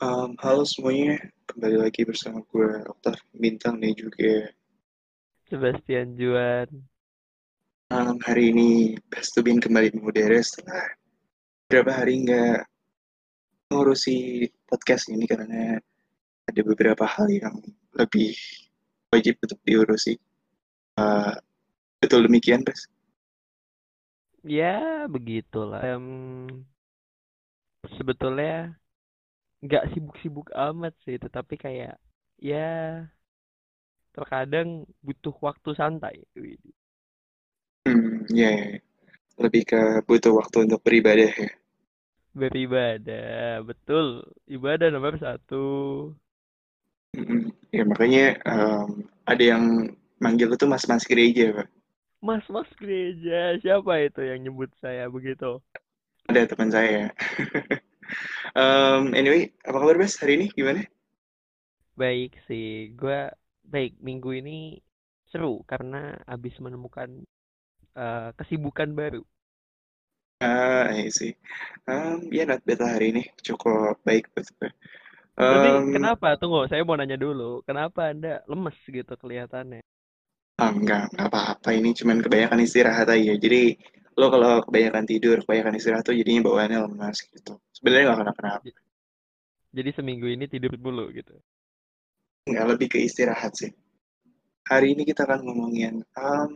Um, halo semuanya, kembali lagi bersama gue Oktar Bintang nih juga. Sebastian Juan. Um, hari ini Best to Bin kembali mengudara setelah beberapa hari nggak ngurusi podcast ini karena ada beberapa hal yang lebih wajib untuk diurusi. Uh, betul demikian, Bes? Ya, begitulah. Um, sebetulnya nggak sibuk-sibuk amat sih tetapi kayak ya terkadang butuh waktu santai. Hmm ya yeah. lebih ke butuh waktu untuk beribadah ya. Beribadah betul. Ibadah nomor satu. Hmm, ya makanya um, ada yang manggil itu mas-mas gereja pak. Mas-mas gereja siapa itu yang nyebut saya begitu? Ada teman saya um, anyway, apa kabar Bas hari ini? Gimana? Baik sih, gue baik minggu ini seru karena habis menemukan uh, kesibukan baru. Ah, uh, sih. Um, ya, not bad hari ini. Cukup baik buat gue. Um, Tapi kenapa? Tunggu, saya mau nanya dulu. Kenapa Anda lemes gitu kelihatannya? Oh, enggak, enggak apa-apa. Ini cuman kebanyakan istirahat aja. Jadi, lo kalau kebanyakan tidur, kebanyakan istirahat tuh jadinya bawaannya lemas gitu. Sebenarnya nggak kenapa-kenapa. Jadi seminggu ini tidur dulu gitu? Nggak lebih ke istirahat sih. Hari ini kita akan ngomongin um,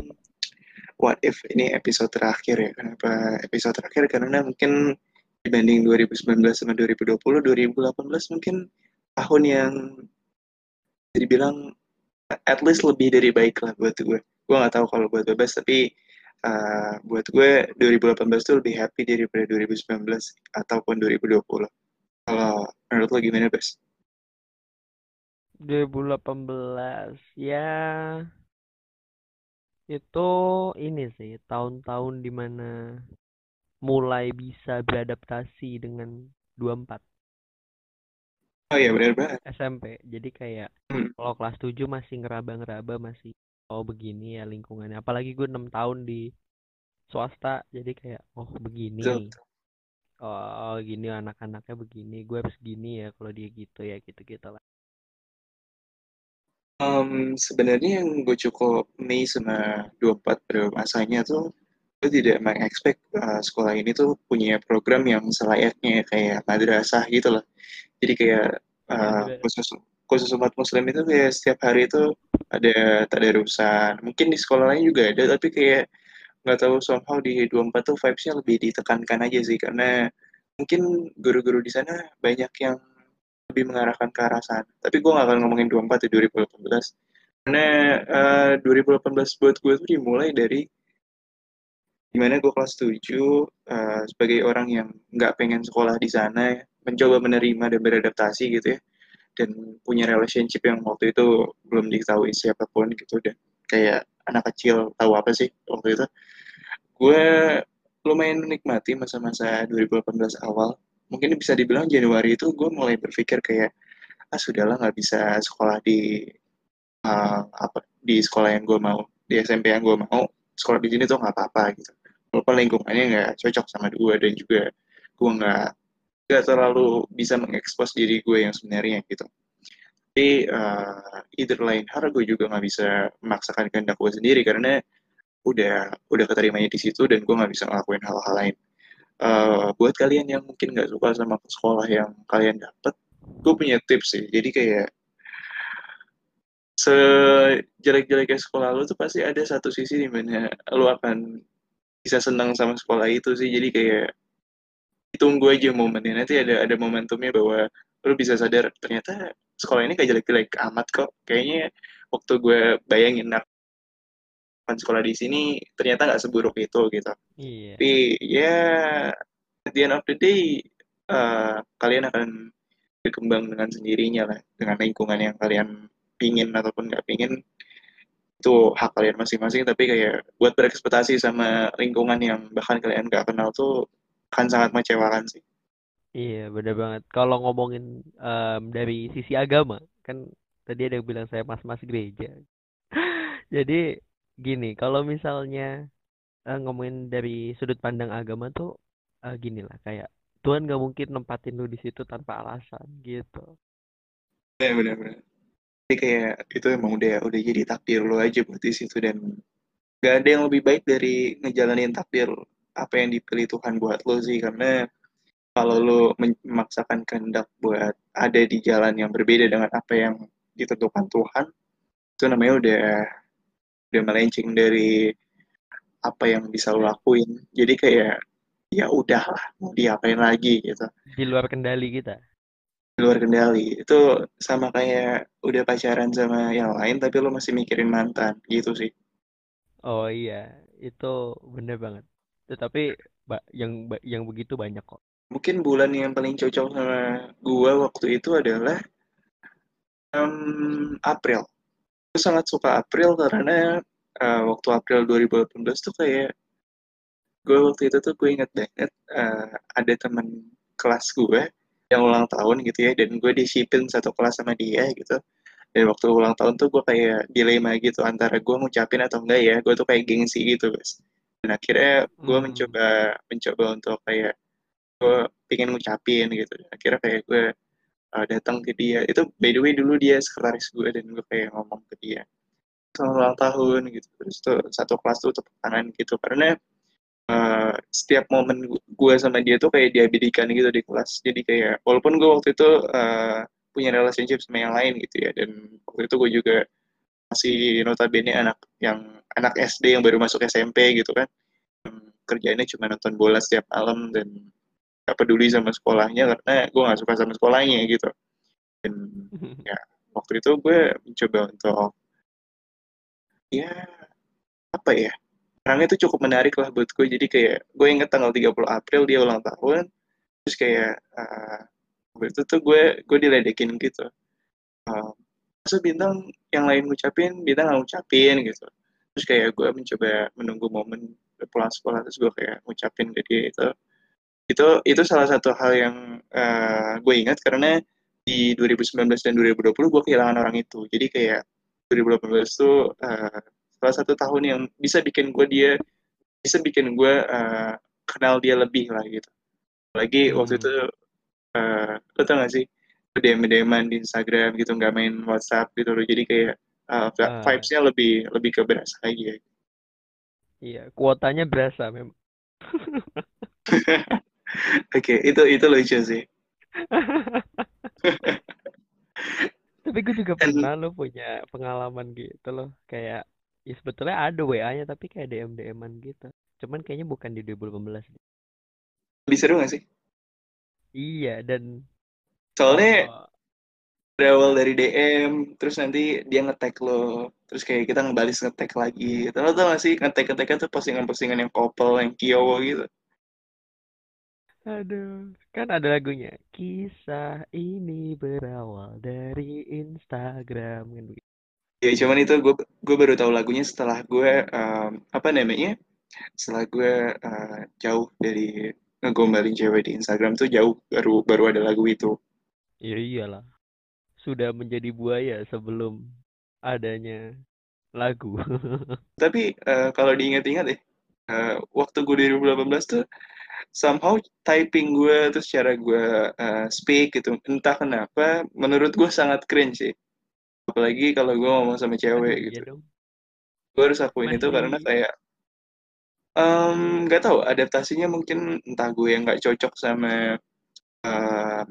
what if ini episode terakhir ya? Kenapa episode terakhir? Karena mungkin dibanding 2019 sama 2020 2018 mungkin tahun yang jadi bilang at least lebih dari baik lah buat gue. Gue nggak tahu kalau buat bebas tapi uh, buat gue 2018 tuh lebih happy daripada 2019 ataupun 2020. Kalau menurut lo gimana, Bes? 2018 ya itu ini sih tahun-tahun di mana mulai bisa beradaptasi dengan 24 oh iya benar banget SMP jadi kayak hmm. kalau kelas 7 masih ngeraba-ngeraba masih oh begini ya lingkungannya. Apalagi gue enam tahun di swasta jadi kayak oh begini. Oh gini anak-anaknya begini gue harus gini ya kalau dia gitu ya gitu gitu lah. Um, sebenarnya yang gue cukup nih sama 24 pada masanya tuh gue tidak mengekspek uh, sekolah ini tuh punya program yang selayaknya kayak madrasah gitu loh. Jadi kayak uh, khusus khusus umat muslim itu kayak setiap hari itu ada tadarusan mungkin di sekolah lain juga ada tapi kayak nggak tahu somehow di 24 tuh vibesnya lebih ditekankan aja sih. Karena mungkin guru-guru di sana banyak yang lebih mengarahkan ke arah sana. Tapi gue gak akan ngomongin 24 di 2018 karena uh, eh, 2018 buat gue tuh dimulai dari di mana gue kelas 7 uh, eh, sebagai orang yang nggak pengen sekolah di sana mencoba menerima dan beradaptasi gitu ya dan punya relationship yang waktu itu belum diketahui siapa pun gitu dan kayak anak kecil tahu apa sih waktu itu. Gue lumayan menikmati masa-masa 2018 awal. Mungkin bisa dibilang Januari itu gue mulai berpikir kayak ah sudahlah nggak bisa sekolah di uh, apa di sekolah yang gue mau di SMP yang gue mau. Sekolah di sini tuh nggak apa-apa gitu. Walaupun lingkungannya nggak cocok sama gue dan juga gue nggak gak terlalu bisa mengekspos diri gue yang sebenarnya gitu. Tapi uh, either lain hal gue juga nggak bisa memaksakan kehendak gue sendiri karena udah udah keterimanya di situ dan gue nggak bisa ngelakuin hal-hal lain. Uh, buat kalian yang mungkin nggak suka sama sekolah yang kalian dapat gue punya tips sih. Jadi kayak sejelek-jeleknya sekolah lu tuh pasti ada satu sisi di mana lu akan bisa senang sama sekolah itu sih. Jadi kayak tunggu aja momennya. Nanti ada ada momentumnya bahwa lu bisa sadar ternyata sekolah ini kayak jelek-jelek amat kok. Kayaknya waktu gue bayangin nak sekolah di sini ternyata nggak seburuk itu gitu. Iya. tapi ya yeah, at the end of the day uh, kalian akan berkembang dengan sendirinya lah. Dengan lingkungan yang kalian pingin ataupun nggak pingin itu hak kalian masing-masing. Tapi kayak buat berekspektasi sama lingkungan yang bahkan kalian nggak kenal tuh akan sangat mengecewakan sih. Iya, benar banget. Kalau ngomongin um, dari sisi agama, kan tadi ada yang bilang saya mas-mas gereja. Jadi gini, kalau misalnya uh, ngomongin dari sudut pandang agama tuh uh, gini lah, kayak Tuhan gak mungkin nempatin lu di situ tanpa alasan gitu ya benar-benar jadi kayak itu emang udah udah jadi takdir lo aja buat di situ dan gak ada yang lebih baik dari ngejalanin takdir apa yang dipilih Tuhan buat lo sih karena kalau lo memaksakan kehendak buat ada di jalan yang berbeda dengan apa yang ditentukan Tuhan itu namanya udah udah melenceng dari apa yang bisa lo lakuin. Jadi kayak ya udahlah mau diapain lagi gitu. Di luar kendali kita. Di luar kendali. Itu sama kayak udah pacaran sama yang lain tapi lo masih mikirin mantan gitu sih. Oh iya itu bener banget tetapi yang yang begitu banyak kok. Mungkin bulan yang paling cocok sama gua waktu itu adalah um, April. Gue sangat suka April karena uh, waktu April 2018 tuh kayak gue waktu itu tuh gue inget banget uh, ada teman kelas gue yang ulang tahun gitu ya dan gue disipin satu kelas sama dia gitu. Dan waktu ulang tahun tuh gue kayak dilema gitu antara gue ngucapin atau enggak ya gue tuh kayak gengsi gitu guys dan akhirnya gue hmm. mencoba mencoba untuk kayak gue pengen ngucapin gitu. Akhirnya kayak gue uh, datang ke dia. Itu by the way dulu dia sekretaris gue dan gue kayak ngomong ke dia selamat ulang tahun gitu. Terus tuh satu kelas tuh tepuk tangan gitu. Karena uh, setiap momen gue sama dia tuh kayak diabadikan gitu di kelas. Jadi kayak walaupun gue waktu itu uh, punya relationship sama yang lain gitu ya. Dan waktu itu gue juga masih notabene anak yang anak SD yang baru masuk SMP gitu kan. Kerjanya cuma nonton bola setiap malam dan gak peduli sama sekolahnya karena gue gak suka sama sekolahnya gitu. Dan ya waktu itu gue mencoba untuk ya apa ya orangnya itu cukup menarik lah buat gue. Jadi kayak gue inget tanggal 30 April dia ulang tahun terus kayak uh, waktu itu tuh gue gue diledekin gitu. Uh, masa bintang yang lain ngucapin bintang nggak ngucapin gitu. Terus kayak gue mencoba menunggu momen pulang sekolah terus gue kayak ngucapin ke dia itu. Itu itu salah satu hal yang uh, gue ingat karena di 2019 dan 2020 gue kehilangan orang itu. Jadi kayak 2018 tuh uh, salah satu tahun yang bisa bikin gue dia bisa bikin gue uh, kenal dia lebih lah gitu. Lagi hmm. waktu itu uh, lo tau gak sih DM deman di Instagram gitu nggak main WhatsApp gitu loh. Jadi kayak uh, uh. vibesnya lebih lebih ke berasa aja iya kuotanya berasa memang. Oke, okay, itu itu lucu sih. tapi gue juga pernah lo punya pengalaman gitu loh. Kayak ya sebetulnya ada WA-nya tapi kayak DM DM-an gitu. Cuman kayaknya bukan di 2018 lebih seru gak sih? Iya dan soalnya oh, berawal dari DM terus nanti dia ngetek lo terus kayak kita ngebalis ngetek lagi tau tau gak sih ngetek ngeteknya tuh postingan-postingan yang couple yang kiowo gitu Aduh, kan ada lagunya. Kisah ini berawal dari Instagram kan Ya, cuman itu gue gue baru tahu lagunya setelah gue um, apa namanya? Setelah gue uh, jauh dari ngegombalin cewek di Instagram tuh jauh baru baru ada lagu itu. Ya iyalah. Sudah menjadi buaya sebelum adanya lagu. Tapi uh, kalau diingat-ingat deh, uh, waktu gue 2018 tuh somehow typing gue terus cara gue uh, speak gitu entah kenapa menurut gue sangat cringe sih apalagi kalau gue ngomong sama cewek Aduh, gitu iya gue harus akuin Masih... itu karena kayak nggak um, tahu adaptasinya mungkin entah gue yang nggak cocok sama um,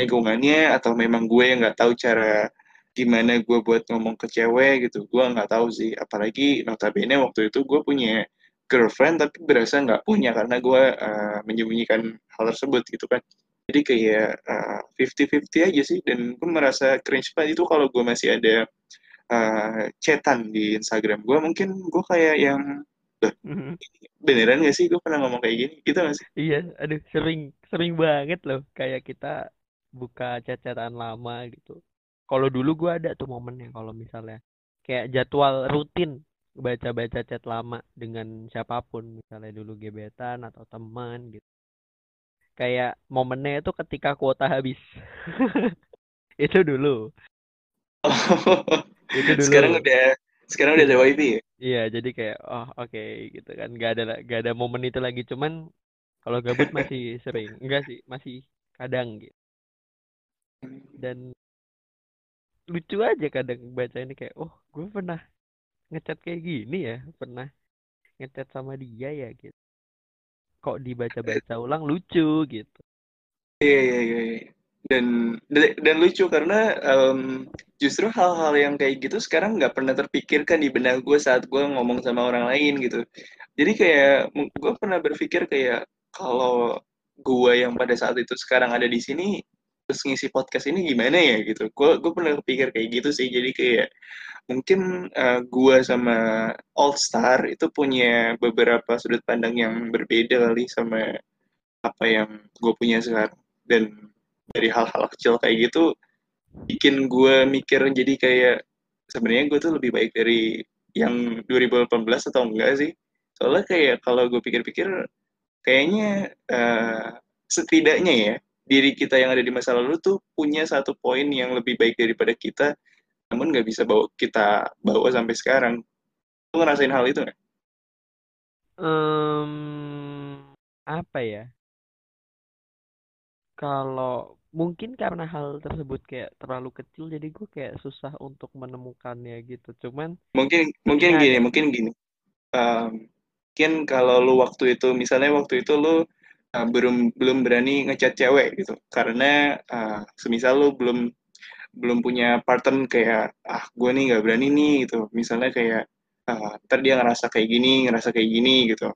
lingkungannya atau memang gue yang nggak tahu cara gimana gue buat ngomong ke cewek gitu gue nggak tahu sih. Apalagi notabene waktu itu gue punya girlfriend tapi berasa nggak punya karena gue uh, menyembunyikan hal tersebut gitu kan. Jadi kayak uh, fifty-fifty aja sih dan gue merasa cringe banget. Itu kalau gue masih ada uh, chatan di Instagram gue mungkin gue kayak yang mm-hmm. beneran gak sih gue pernah ngomong kayak gini? Gitu gak sih? Iya aduh sering sering banget loh kayak kita buka chat-chatan lama gitu. Kalau dulu gue ada tuh momen yang kalau misalnya kayak jadwal rutin baca-baca chat lama dengan siapa pun misalnya dulu gebetan atau teman gitu. Kayak momennya itu ketika kuota habis. Itu dulu. Itu dulu. Sekarang udah sekarang udah ada wifi ya? Iya jadi kayak oh oke okay, gitu kan. Nggak ada nggak ada momen itu lagi. Cuman kalau gabut masih sering. Enggak sih masih kadang gitu dan lucu aja kadang baca ini kayak oh gue pernah ngechat kayak gini ya pernah ngechat sama dia ya gitu. Kok dibaca-baca ulang lucu gitu. Iya iya iya, iya. dan dan lucu karena um, justru hal-hal yang kayak gitu sekarang nggak pernah terpikirkan di benak gue saat gue ngomong sama orang lain gitu. Jadi kayak gue pernah berpikir kayak kalau gue yang pada saat itu sekarang ada di sini terus ngisi podcast ini gimana ya gitu. Gue gue pernah kepikir kayak gitu sih. Jadi kayak mungkin uh, gue sama All Star itu punya beberapa sudut pandang yang berbeda kali sama apa yang gue punya sekarang. Dan dari hal-hal kecil kayak gitu bikin gue mikir jadi kayak sebenarnya gue tuh lebih baik dari yang 2018 atau enggak sih. Soalnya kayak kalau gue pikir-pikir kayaknya uh, setidaknya ya diri kita yang ada di masa lalu tuh punya satu poin yang lebih baik daripada kita, namun nggak bisa bawa kita bawa sampai sekarang. Lu ngerasain hal itu nggak? Um, apa ya? Kalau mungkin karena hal tersebut kayak terlalu kecil, jadi gue kayak susah untuk menemukannya gitu. Cuman mungkin mungkin gini, ada. mungkin gini. Um, mungkin kalau lu waktu itu, misalnya waktu itu lu uh, belum belum berani ngechat cewek gitu. Karena uh, semisal lu belum belum punya partner kayak ah gue nih nggak berani nih gitu. Misalnya kayak uh, ntar dia ngerasa kayak gini ngerasa kayak gini gitu.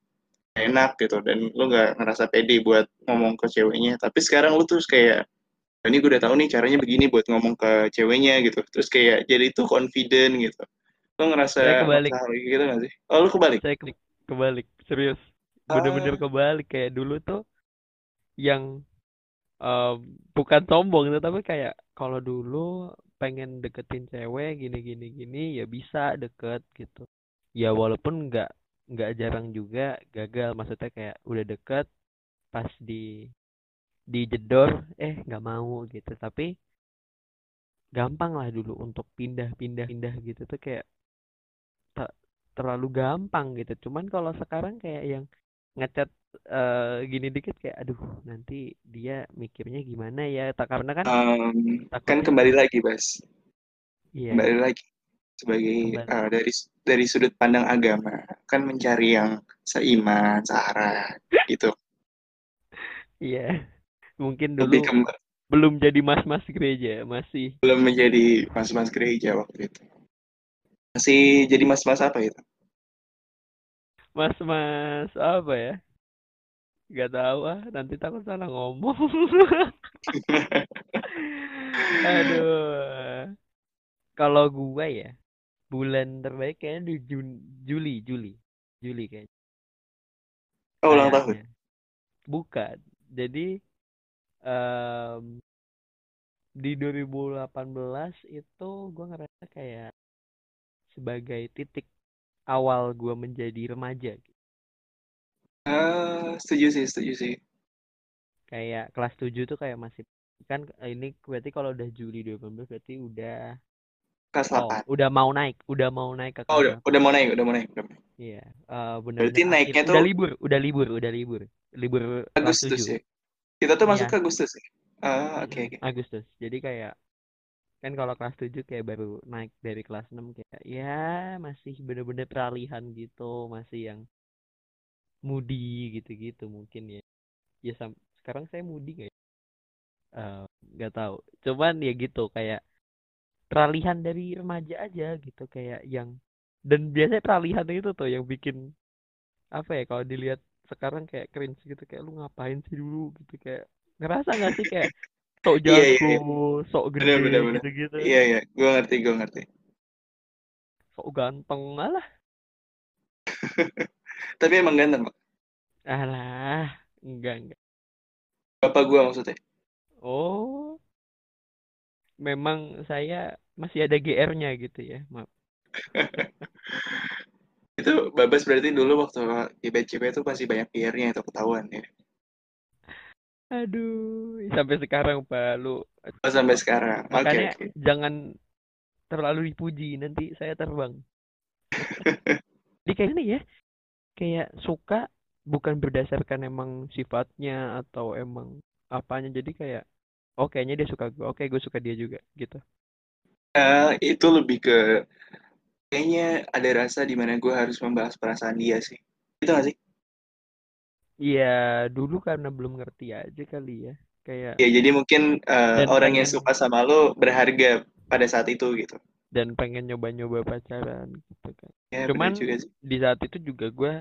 Enak gitu. Dan lu nggak ngerasa pede buat ngomong ke ceweknya. Tapi sekarang lu terus kayak ah, ini gue udah tahu nih caranya begini buat ngomong ke ceweknya gitu. Terus kayak jadi itu confident gitu. Lu ngerasa saya kebalik. gitu gak sih? Oh lu kebalik? Saya kebalik. Serius bener-bener ah. kebalik. Kayak dulu tuh yang uh, bukan sombong tapi kayak kalau dulu pengen deketin cewek gini gini gini ya bisa deket gitu. Ya walaupun nggak nggak jarang juga gagal. Maksudnya kayak udah deket pas di di jedor eh nggak mau gitu. Tapi gampang lah dulu untuk pindah-pindah pindah gitu tuh kayak terlalu gampang gitu. Cuman kalau sekarang kayak yang ngechat uh, gini dikit kayak aduh nanti dia mikirnya gimana ya? Tak karena kan um, kan kembali lagi bas. Yeah. kembali lagi sebagai Uh, dari dari sudut pandang agama. Kan mencari yang seiman searah gitu. Iya. Yeah. mungkin dulu belum jadi mas-mas gereja masih. belum menjadi mas-mas gereja waktu itu. Masih jadi mas-mas apa itu mas-mas apa ya? Gak tahu ah, nanti takut salah ngomong. Aduh. Kalau gua ya, bulan terbaik kayaknya di Jun Juli, Juli. Juli kayaknya. Oh, ulang tahun. Bukan. Jadi um, di 2018 itu gua ngerasa kayak sebagai titik awal gue menjadi remaja gitu. Uh, setuju sih, setuju sih. Kayak kelas 7 tuh kayak masih kan ini berarti kalau udah Juli 2019 berarti udah kelas oh, 8. udah mau naik, udah mau naik ke Oh, udah, udah mau naik, udah mau naik, udah Iya, uh, benar. Berarti naiknya tuh udah libur, udah libur, udah libur. Libur Agustus ya. Kita tuh iya. masuk ke Agustus ya. Ah, oke okay, oke. Okay. Agustus. Jadi kayak kan kalau kelas 7 kayak baru naik dari kelas 6 kayak ya masih bener-bener peralihan gitu masih yang moody gitu-gitu mungkin ya. Ya sekarang saya moody nggak ya? Uh, nggak tahu. Cuman ya gitu kayak peralihan dari remaja aja gitu kayak yang dan biasanya peralihan itu tuh yang bikin apa ya kalau dilihat sekarang kayak cringe gitu kayak lu ngapain sih dulu gitu kayak ngerasa nggak sih kayak sok jago, iya, iya. iya. sok gede bener, bener, bener. gitu-gitu. Iya iya, gue ngerti, gue ngerti. Sok ganteng malah. Tapi emang ganteng, Pak. Alah, enggak enggak. Bapak gue maksudnya. Oh. Memang saya masih ada GR-nya gitu ya, maaf. itu Babas berarti dulu waktu di BCP itu masih banyak GR-nya itu ketahuan ya. Aduh, sampai sekarang Pak lu. Oh, sampai sekarang. Makanya okay, okay. jangan terlalu dipuji nanti saya terbang. Jadi kayak ini ya, kayak suka bukan berdasarkan emang sifatnya atau emang apanya jadi kayak oh kayaknya dia suka gue oke gue suka dia juga gitu uh, itu lebih ke kayaknya ada rasa di mana gue harus membahas perasaan dia sih itu gak sih Iya, dulu karena belum ngerti aja kali ya. Kayak Ya, jadi mungkin uh, orang pengen, yang suka sama lo berharga pada saat itu gitu. Dan pengen nyoba-nyoba pacaran gitu kan. Ya, Cuman juga sih. di saat itu juga gue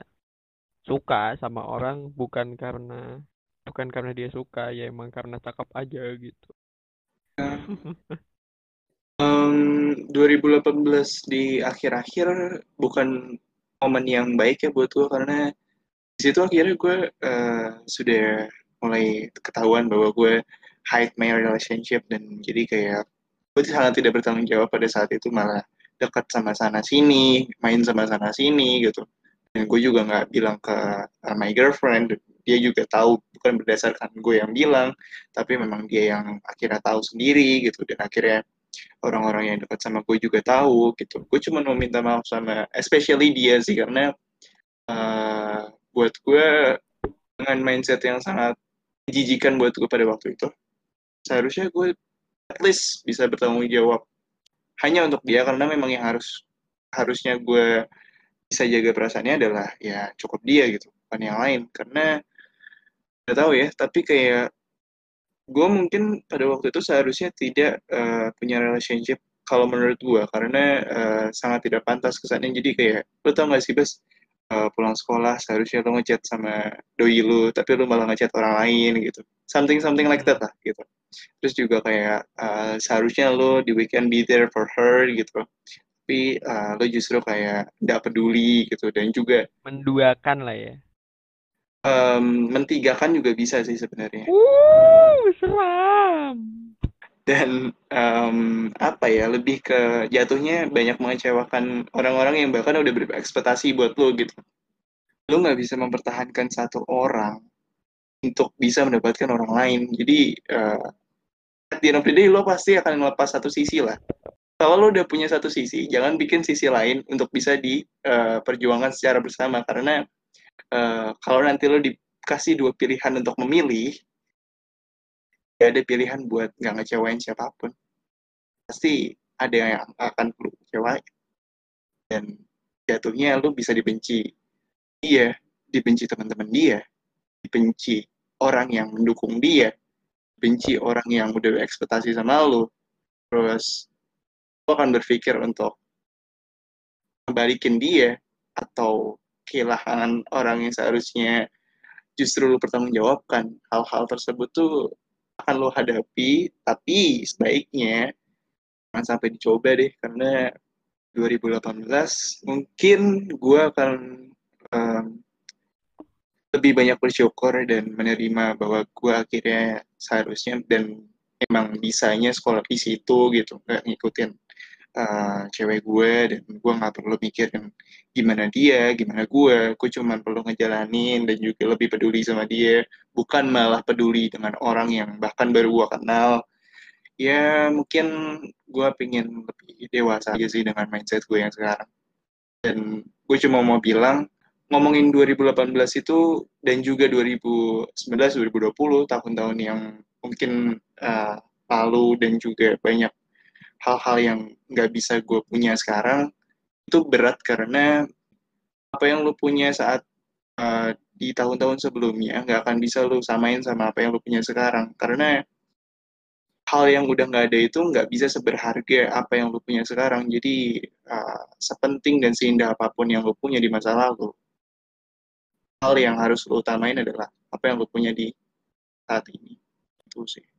suka sama orang bukan karena bukan karena dia suka ya emang karena cakep aja gitu. um, 2018 di akhir-akhir bukan momen yang baik ya buat gue karena di situ akhirnya gue uh, sudah mulai ketahuan bahwa gue hide my relationship dan jadi kayak gue sangat tidak bertanggung jawab pada saat itu malah dekat sama sana sini main sama sana sini gitu. Dan gue juga nggak bilang ke uh, my girlfriend dia juga tahu bukan berdasarkan gue yang bilang tapi memang dia yang akhirnya tahu sendiri gitu. Dan akhirnya orang-orang yang dekat sama gue juga tahu gitu. Gue cuma mau minta maaf sama especially dia sih karena uh, buat gue dengan mindset yang sangat menjijikan buat gue pada waktu itu seharusnya gue at least bisa bertanggung jawab hanya untuk dia karena memang yang harus harusnya gue bisa jaga perasaannya adalah ya cukup dia gitu bukan yang lain. Karena nggak tahu ya tapi kayak gue mungkin pada waktu itu seharusnya tidak uh, punya relationship kalau menurut gue karena uh, sangat tidak pantas kesannya. Jadi kayak lo tau gak sih bes uh, pulang sekolah seharusnya lo ngechat sama doi lu tapi lo malah ngechat orang lain gitu. Something something like that lah gitu. Terus juga kayak uh, seharusnya lo di weekend be there for her gitu. Tapi uh, lo justru kayak tidak peduli gitu. Dan juga menduakan lah ya. Um, mentigakan juga bisa sih sebenarnya. Uh seram dan um, apa ya lebih ke jatuhnya banyak mengecewakan orang-orang yang bahkan udah berekspektasi buat lo gitu. Lo nggak bisa mempertahankan satu orang untuk bisa mendapatkan orang lain. Jadi uh, at the end of the day lo pasti akan melepas satu sisi lah. Kalau lo udah punya satu sisi jangan bikin sisi lain untuk bisa diperjuangkan uh, secara bersama. Karena uh, kalau nanti lo dikasih dua pilihan untuk memilih gak ada pilihan buat nggak ngecewain siapa pun. Pasti ada yang akan lu kecewain. Dan jatuhnya lu bisa dibenci dia dibenci teman-teman dia dibenci orang yang mendukung dia benci orang yang udah ekspektasi sama lu. Terus lu akan berpikir untuk kembalikin dia atau kehilangan orang yang seharusnya justru lu pertanggungjawabkan. Hal-hal tersebut tuh akan lo hadapi, tapi sebaiknya jangan sampai dicoba deh, karena 2018 mungkin gue akan um, lebih banyak bersyukur dan menerima bahwa gue akhirnya seharusnya dan emang bisanya sekolah di situ gitu, nggak ngikutin uh, cewek gue dan gue nggak perlu mikirin gimana dia, gimana gue, gue cuma perlu ngejalanin dan juga lebih peduli sama dia, bukan malah peduli dengan orang yang bahkan baru gue kenal. Ya mungkin gue pengen lebih dewasa aja sih dengan mindset gue yang sekarang. Dan gue cuma mau bilang, ngomongin 2018 itu dan juga 2019-2020 tahun-tahun yang mungkin uh, lalu dan juga banyak hal-hal yang nggak bisa gue punya sekarang itu berat karena apa yang lo punya saat uh, di tahun-tahun sebelumnya nggak akan bisa lo samain sama apa yang lo punya sekarang. Karena hal yang udah nggak ada itu nggak bisa seberharga apa yang lo punya sekarang. Jadi uh, sepenting dan seindah apa pun yang lo punya di masa lalu hal yang harus lo utamain adalah apa yang lo punya di saat ini. Itu sih